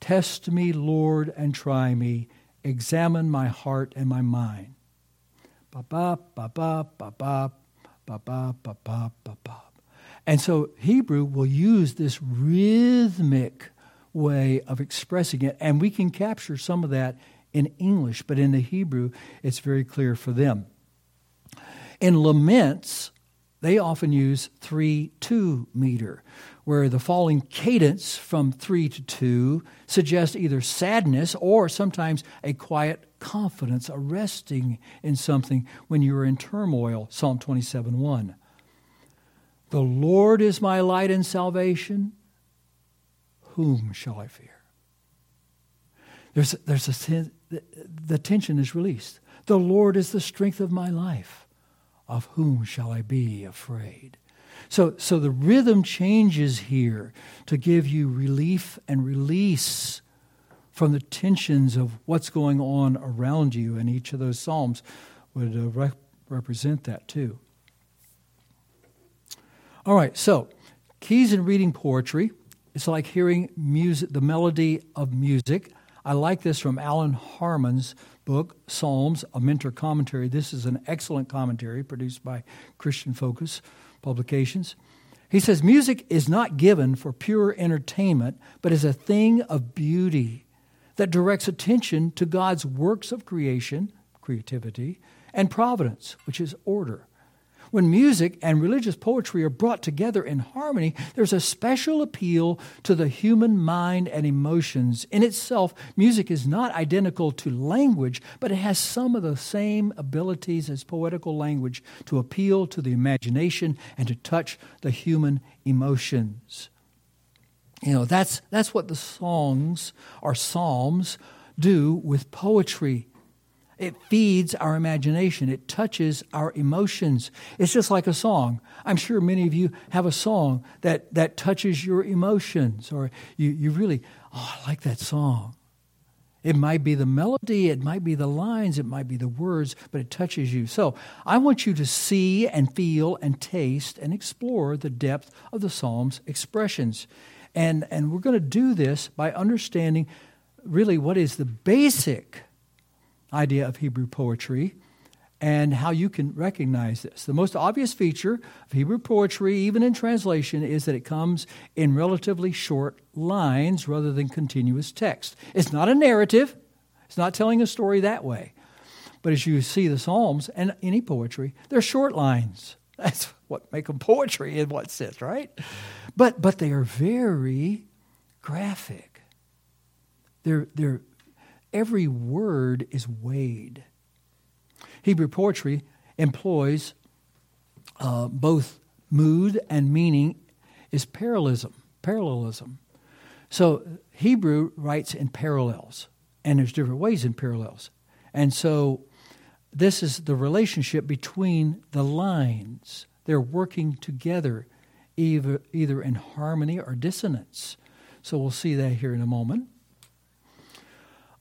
Test me, Lord, and try me. Examine my heart and my mind. Ba ba ba ba ba ba ba ba ba ba ba. And so Hebrew will use this rhythmic way of expressing it, and we can capture some of that in English, but in the Hebrew, it's very clear for them. In laments, they often use 3 2 meter, where the falling cadence from 3 to 2 suggests either sadness or sometimes a quiet confidence, a resting in something when you are in turmoil. Psalm 27 1. The Lord is my light and salvation. Whom shall I fear? There's, there's a, the, the tension is released. The Lord is the strength of my life. Of whom shall I be afraid? So, so the rhythm changes here to give you relief and release from the tensions of what's going on around you, and each of those psalms would uh, rep- represent that too. All right, so keys in reading poetry. It's like hearing music, the melody of music. I like this from Allan Harman's book, Psalms, a mentor commentary. This is an excellent commentary produced by Christian Focus publications. He says music is not given for pure entertainment, but is a thing of beauty that directs attention to God's works of creation, creativity, and providence, which is order. When music and religious poetry are brought together in harmony, there's a special appeal to the human mind and emotions. In itself, music is not identical to language, but it has some of the same abilities as poetical language to appeal to the imagination and to touch the human emotions. You know, that's, that's what the songs or psalms do with poetry. It feeds our imagination. It touches our emotions. It's just like a song. I'm sure many of you have a song that, that touches your emotions, or you, you really, oh, I like that song. It might be the melody, it might be the lines, it might be the words, but it touches you. So I want you to see and feel and taste and explore the depth of the Psalms' expressions. And, and we're going to do this by understanding really what is the basic idea of Hebrew poetry and how you can recognize this. The most obvious feature of Hebrew poetry, even in translation, is that it comes in relatively short lines rather than continuous text. It's not a narrative, it's not telling a story that way. But as you see the Psalms and any poetry, they're short lines. That's what make them poetry in what sense, right? But but they are very graphic. They're they're every word is weighed. Hebrew poetry employs uh, both mood and meaning is parallelism. Parallelism. So Hebrew writes in parallels, and there's different ways in parallels. And so this is the relationship between the lines. They're working together, either, either in harmony or dissonance. So we'll see that here in a moment.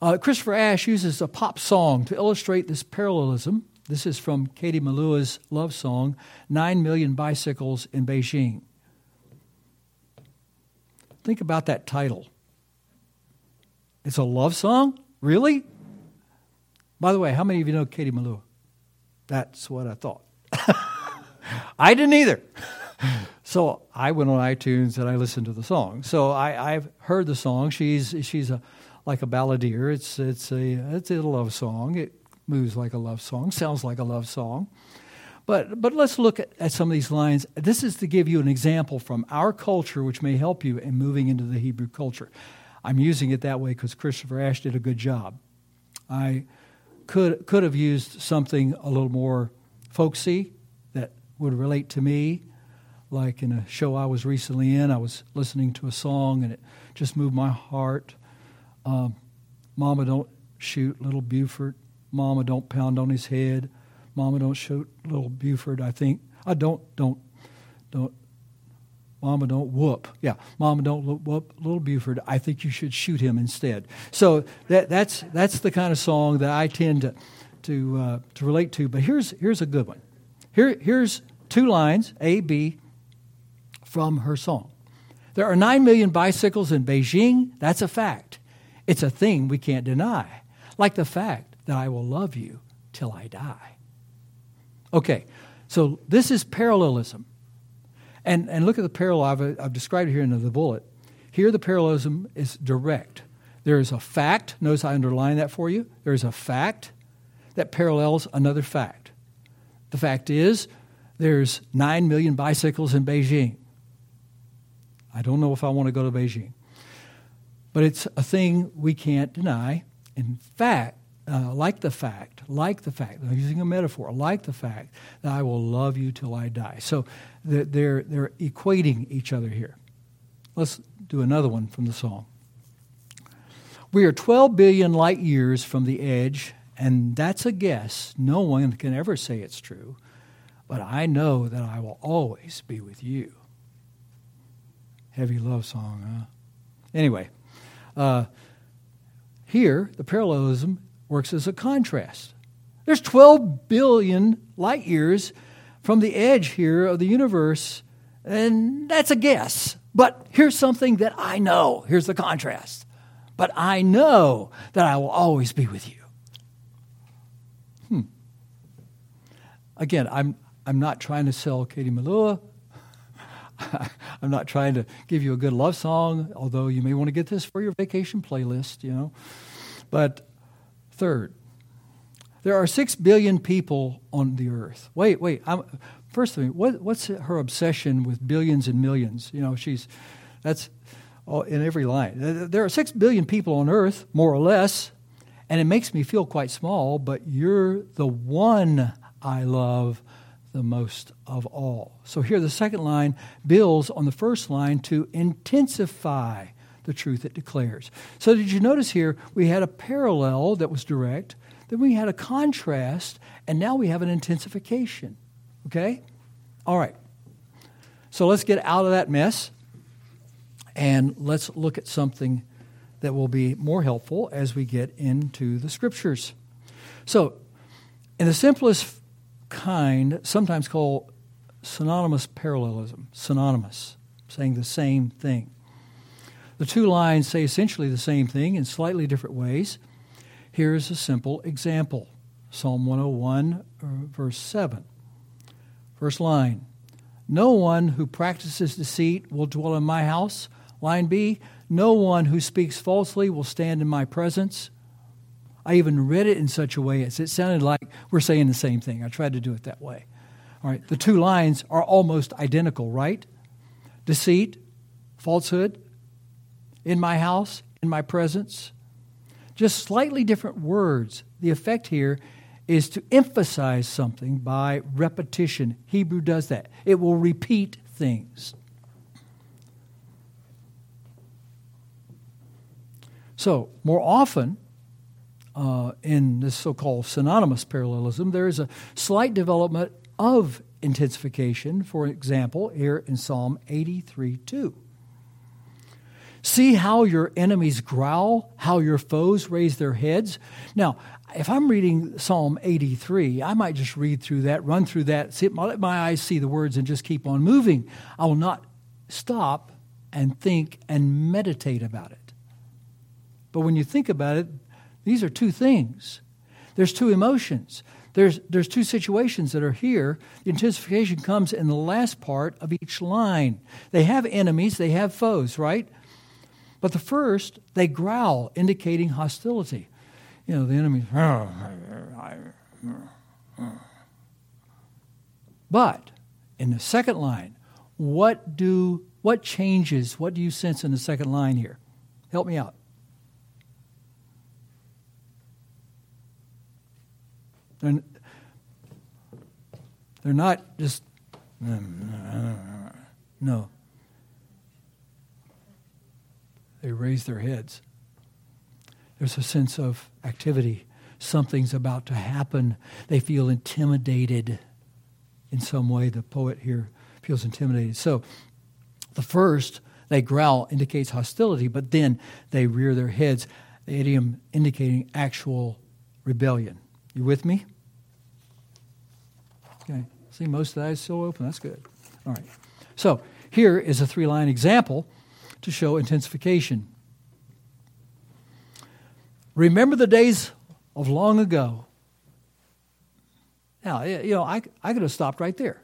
Uh, Christopher Ash uses a pop song to illustrate this parallelism. This is from Katie Melua's love song, Nine Million Bicycles in Beijing. Think about that title. It's a love song? Really? By the way, how many of you know Katie Melua? That's what I thought. I didn't either. So I went on iTunes and I listened to the song. So I, have heard the song. She's she's a like a balladeer. It's it's a it's a love song. It moves like a love song. Sounds like a love song. But but let's look at, at some of these lines. This is to give you an example from our culture, which may help you in moving into the Hebrew culture. I'm using it that way because Christopher Ash did a good job. I could could have used something a little more folksy that would relate to me like in a show I was recently in, I was listening to a song and it just moved my heart. Um, Mama, don't shoot little Buford. Mama, don't pound on his head. Mama, don't shoot little Buford. I think I don't don't don't. Mama, don't whoop. Yeah, Mama, don't whoop little Buford. I think you should shoot him instead. So that that's that's the kind of song that I tend to to uh, to relate to. But here's here's a good one. Here here's two lines A B from her song. There are 9 million bicycles in Beijing. That's a fact. It's a thing we can't deny, like the fact that I will love you till I die. Okay, so this is parallelism. And, and look at the parallel I've, I've described here in the bullet. Here, the parallelism is direct. There is a fact, notice I underline that for you. There is a fact that parallels another fact. The fact is, there's 9 million bicycles in Beijing. I don't know if I want to go to Beijing. But it's a thing we can't deny. In fact, uh, like the fact, like the fact, I'm using a metaphor, like the fact that I will love you till I die. So they're, they're equating each other here. Let's do another one from the song. We are 12 billion light years from the edge, and that's a guess. No one can ever say it's true, but I know that I will always be with you. Heavy love song, huh? Anyway, uh, here the parallelism works as a contrast. There's 12 billion light years from the edge here of the universe, and that's a guess. But here's something that I know. Here's the contrast. But I know that I will always be with you. Hmm. Again, I'm, I'm not trying to sell Katie Melua. I'm not trying to give you a good love song, although you may want to get this for your vacation playlist, you know. But third, there are six billion people on the earth. Wait, wait. I'm, first of all, what, what's her obsession with billions and millions? You know, she's that's all, in every line. There are six billion people on earth, more or less, and it makes me feel quite small. But you're the one I love the most of all. So here the second line builds on the first line to intensify the truth it declares. So did you notice here we had a parallel that was direct, then we had a contrast, and now we have an intensification. Okay? All right. So let's get out of that mess and let's look at something that will be more helpful as we get into the scriptures. So, in the simplest kind, sometimes called synonymous parallelism, synonymous, saying the same thing. The two lines say essentially the same thing in slightly different ways. Here's a simple example Psalm 101, uh, verse 7. First line No one who practices deceit will dwell in my house. Line B No one who speaks falsely will stand in my presence. I even read it in such a way as it sounded like we're saying the same thing. I tried to do it that way. All right, the two lines are almost identical, right? Deceit, falsehood, in my house, in my presence. Just slightly different words. The effect here is to emphasize something by repetition. Hebrew does that, it will repeat things. So, more often, uh, in this so called synonymous parallelism, there is a slight development of intensification. For example, here in Psalm 83 2. See how your enemies growl, how your foes raise their heads. Now, if I'm reading Psalm 83, I might just read through that, run through that, see, let my eyes see the words, and just keep on moving. I will not stop and think and meditate about it. But when you think about it, these are two things. There's two emotions. There's, there's two situations that are here. The intensification comes in the last part of each line. They have enemies, they have foes, right? But the first, they growl, indicating hostility. You know, the enemy. Oh, uh, uh. But in the second line, what do what changes? What do you sense in the second line here? Help me out. They're, they're not just no. They raise their heads. There's a sense of activity. Something's about to happen. They feel intimidated in some way. The poet here feels intimidated. So, the first, they growl, indicates hostility, but then they rear their heads, the idiom indicating actual rebellion. You with me? Okay. See, most eyes still open. That's good. All right. So, here is a three line example to show intensification. Remember the days of long ago. Now, you know, I, I could have stopped right there.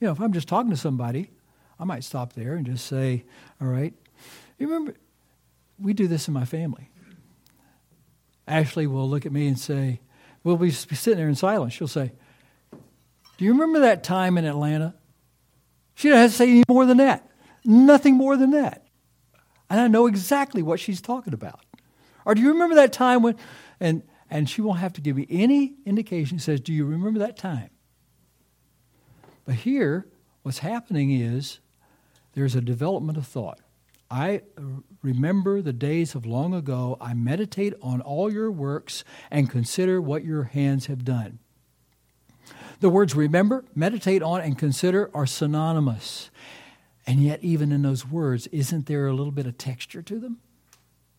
You know, if I'm just talking to somebody, I might stop there and just say, all right, you remember, we do this in my family. Ashley will look at me and say, we'll be sitting there in silence. She'll say, do you remember that time in Atlanta? She doesn't have to say any more than that. Nothing more than that. And I know exactly what she's talking about. Or do you remember that time when, and, and she won't have to give me any indication. She says, Do you remember that time? But here, what's happening is there's a development of thought. I remember the days of long ago. I meditate on all your works and consider what your hands have done. The words remember, meditate on, and consider are synonymous. And yet, even in those words, isn't there a little bit of texture to them?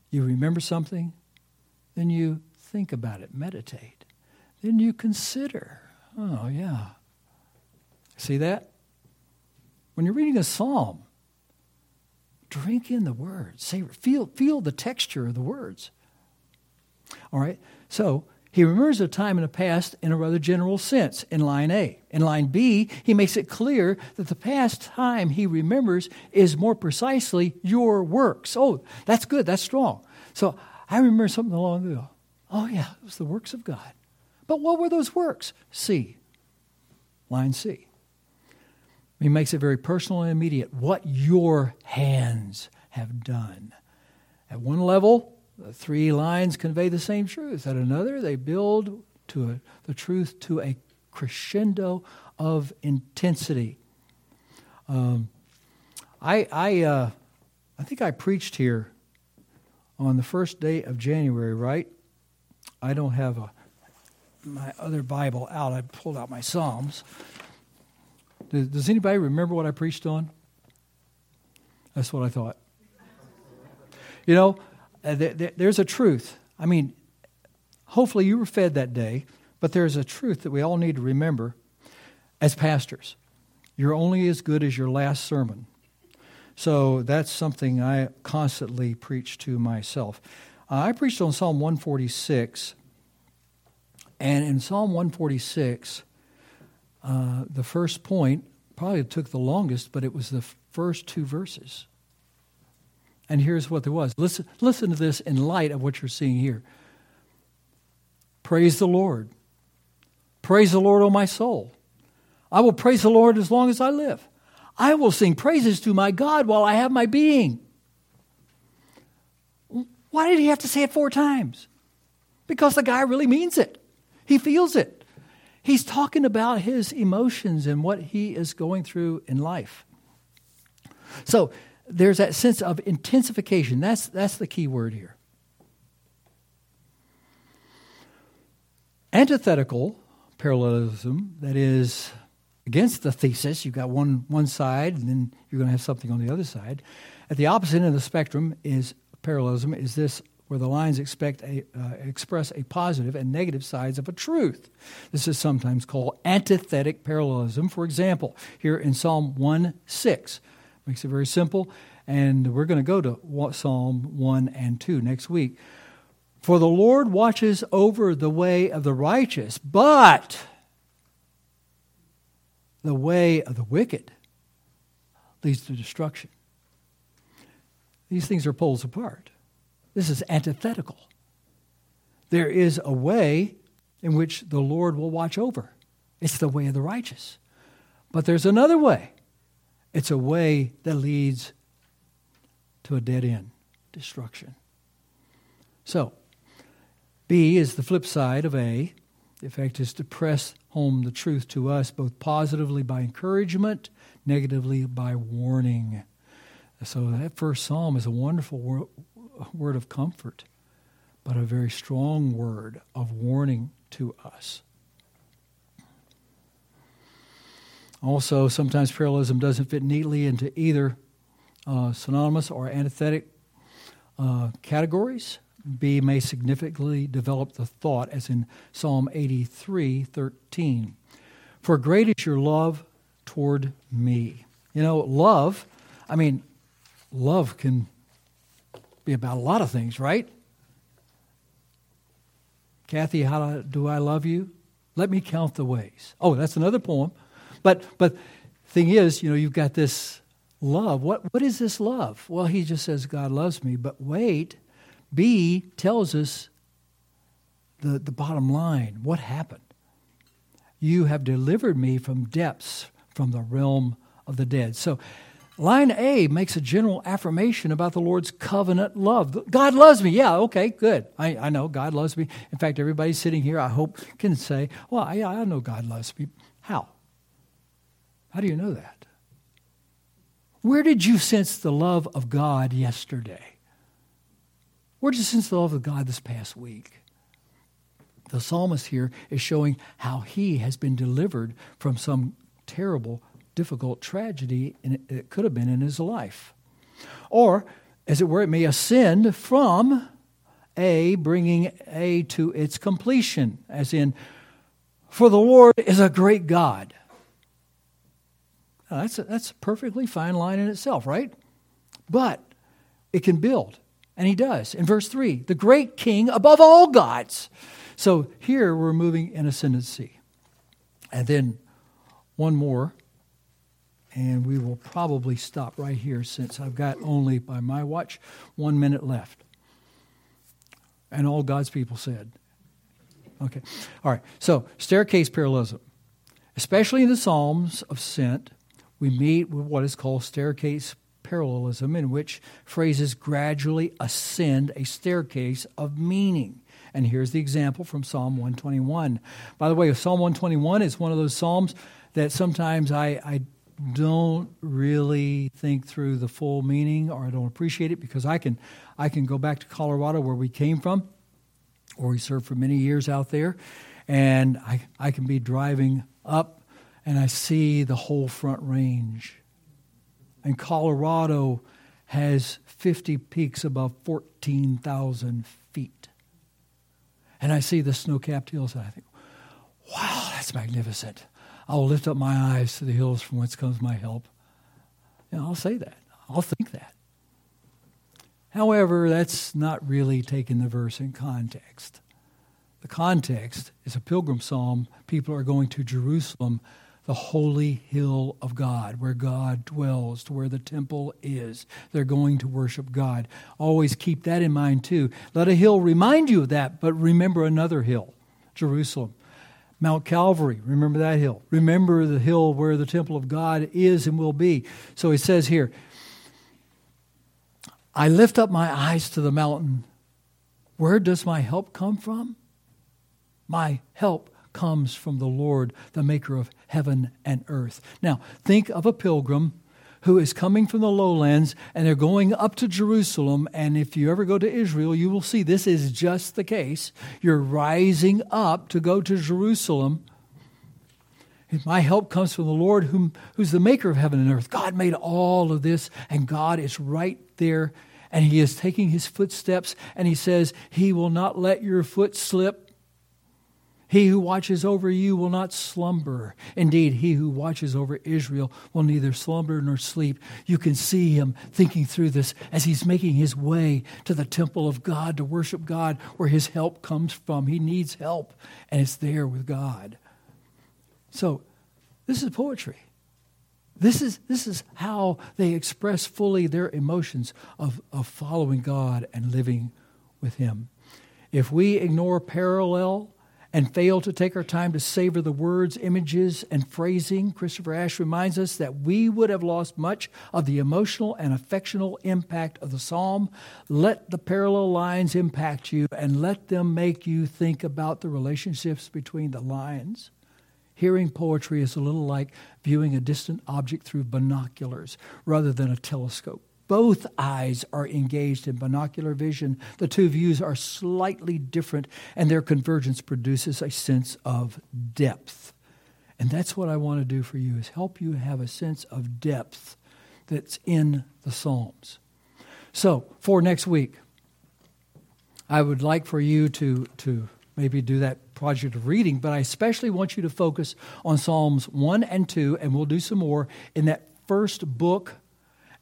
You remember something, then you think about it, meditate. Then you consider. Oh, yeah. See that? When you're reading a psalm, drink in the words. Say, feel, feel the texture of the words. All right? So, he remembers a time in the past in a rather general sense in line A. In line B, he makes it clear that the past time he remembers is more precisely your works. Oh, that's good, that's strong. So I remember something long ago. Oh, yeah, it was the works of God. But what were those works? C. Line C. He makes it very personal and immediate. What your hands have done. At one level, the three lines convey the same truth. At another, they build to a, the truth to a crescendo of intensity. Um, I, I, uh, I think I preached here on the first day of January, right? I don't have a, my other Bible out. I pulled out my Psalms. Does, does anybody remember what I preached on? That's what I thought. You know, uh, there's a truth. I mean, hopefully you were fed that day, but there's a truth that we all need to remember as pastors. You're only as good as your last sermon. So that's something I constantly preach to myself. Uh, I preached on Psalm 146, and in Psalm 146, uh, the first point probably took the longest, but it was the first two verses. And here's what there was. Listen, listen to this in light of what you're seeing here. Praise the Lord. Praise the Lord, O my soul. I will praise the Lord as long as I live. I will sing praises to my God while I have my being. Why did he have to say it four times? Because the guy really means it. He feels it. He's talking about his emotions and what he is going through in life. So there's that sense of intensification. That's, that's the key word here. Antithetical parallelism, that is against the thesis, you've got one, one side and then you're going to have something on the other side. At the opposite end of the spectrum is parallelism, is this where the lines expect a, uh, express a positive and negative sides of a truth. This is sometimes called antithetic parallelism. For example, here in Psalm 1 6, makes it very simple, and we're going to go to Psalm 1 and 2 next week. For the Lord watches over the way of the righteous, but the way of the wicked leads to destruction. These things are poles apart. This is antithetical. There is a way in which the Lord will watch over. It's the way of the righteous. But there's another way. It's a way that leads to a dead end, destruction. So, B is the flip side of A. The effect is to press home the truth to us, both positively by encouragement, negatively by warning. So, that first psalm is a wonderful word of comfort, but a very strong word of warning to us. Also, sometimes parallelism doesn't fit neatly into either uh, synonymous or antithetic uh, categories. B may significantly develop the thought, as in Psalm 83 13. For great is your love toward me. You know, love, I mean, love can be about a lot of things, right? Kathy, how do I love you? Let me count the ways. Oh, that's another poem. But but thing is, you know, you've got this love. What what is this love? Well, he just says God loves me, but wait, B tells us the, the bottom line. What happened? You have delivered me from depths, from the realm of the dead. So Line A makes a general affirmation about the Lord's covenant love. God loves me. Yeah, okay, good. I, I know God loves me. In fact, everybody sitting here, I hope, can say, well, I, I know God loves me. How? How do you know that? Where did you sense the love of God yesterday? Where did you sense the love of God this past week? The psalmist here is showing how he has been delivered from some terrible difficult tragedy it could have been in his life. Or, as it were, it may ascend from A, bringing A to its completion, as in, for the Lord is a great God. Now, that's, a, that's a perfectly fine line in itself, right? But it can build, and he does. In verse 3, the great king above all gods. So here we're moving in ascendancy. And then one more and we will probably stop right here since I've got only, by my watch, one minute left. And all God's people said. Okay. All right. So, staircase parallelism. Especially in the Psalms of Ascent, we meet with what is called staircase parallelism, in which phrases gradually ascend a staircase of meaning. And here's the example from Psalm 121. By the way, Psalm 121 is one of those Psalms that sometimes I, I don't really think through the full meaning or I don't appreciate it because I can I can go back to Colorado where we came from or we served for many years out there and I, I can be driving up and I see the whole front range. And Colorado has 50 peaks above 14,000 feet. And I see the snow capped hills and I think, wow, that's magnificent. I will lift up my eyes to the hills from whence comes my help. Know, I'll say that. I'll think that. However, that's not really taking the verse in context. The context is a pilgrim psalm. People are going to Jerusalem, the holy hill of God, where God dwells, to where the temple is. They're going to worship God. Always keep that in mind, too. Let a hill remind you of that, but remember another hill, Jerusalem. Mount Calvary, remember that hill. Remember the hill where the temple of God is and will be. So he says here, I lift up my eyes to the mountain. Where does my help come from? My help comes from the Lord, the maker of heaven and earth. Now, think of a pilgrim who is coming from the lowlands and they're going up to Jerusalem. And if you ever go to Israel, you will see this is just the case. You're rising up to go to Jerusalem. My help comes from the Lord, whom, who's the maker of heaven and earth. God made all of this, and God is right there, and He is taking His footsteps, and He says, He will not let your foot slip. He who watches over you will not slumber. Indeed, he who watches over Israel will neither slumber nor sleep. You can see him thinking through this as he's making his way to the temple of God to worship God where his help comes from. He needs help, and it's there with God. So, this is poetry. This is, this is how they express fully their emotions of, of following God and living with Him. If we ignore parallel and fail to take our time to savor the words, images, and phrasing, Christopher Ash reminds us that we would have lost much of the emotional and affectional impact of the psalm. Let the parallel lines impact you and let them make you think about the relationships between the lines. Hearing poetry is a little like viewing a distant object through binoculars rather than a telescope. Both eyes are engaged in binocular vision. The two views are slightly different, and their convergence produces a sense of depth. And that's what I want to do for you is help you have a sense of depth that's in the Psalms. So, for next week, I would like for you to, to maybe do that project of reading, but I especially want you to focus on Psalms 1 and 2, and we'll do some more in that first book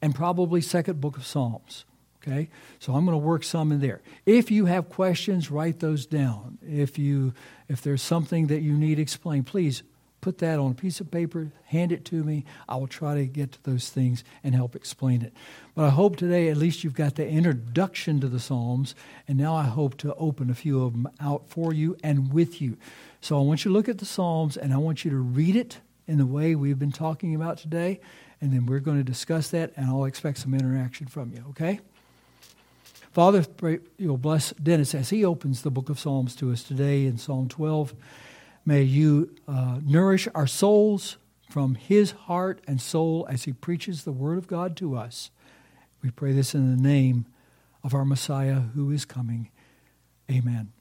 and probably second book of Psalms. Okay? So I'm going to work some in there. If you have questions, write those down. If you if there's something that you need explained, please put that on a piece of paper, hand it to me. I will try to get to those things and help explain it. But I hope today at least you've got the introduction to the Psalms, and now I hope to open a few of them out for you and with you. So I want you to look at the Psalms and I want you to read it in the way we've been talking about today and then we're going to discuss that, and I'll expect some interaction from you, okay? Father, pray you'll bless Dennis as he opens the book of Psalms to us today in Psalm 12. May you uh, nourish our souls from his heart and soul as he preaches the word of God to us. We pray this in the name of our Messiah who is coming. Amen.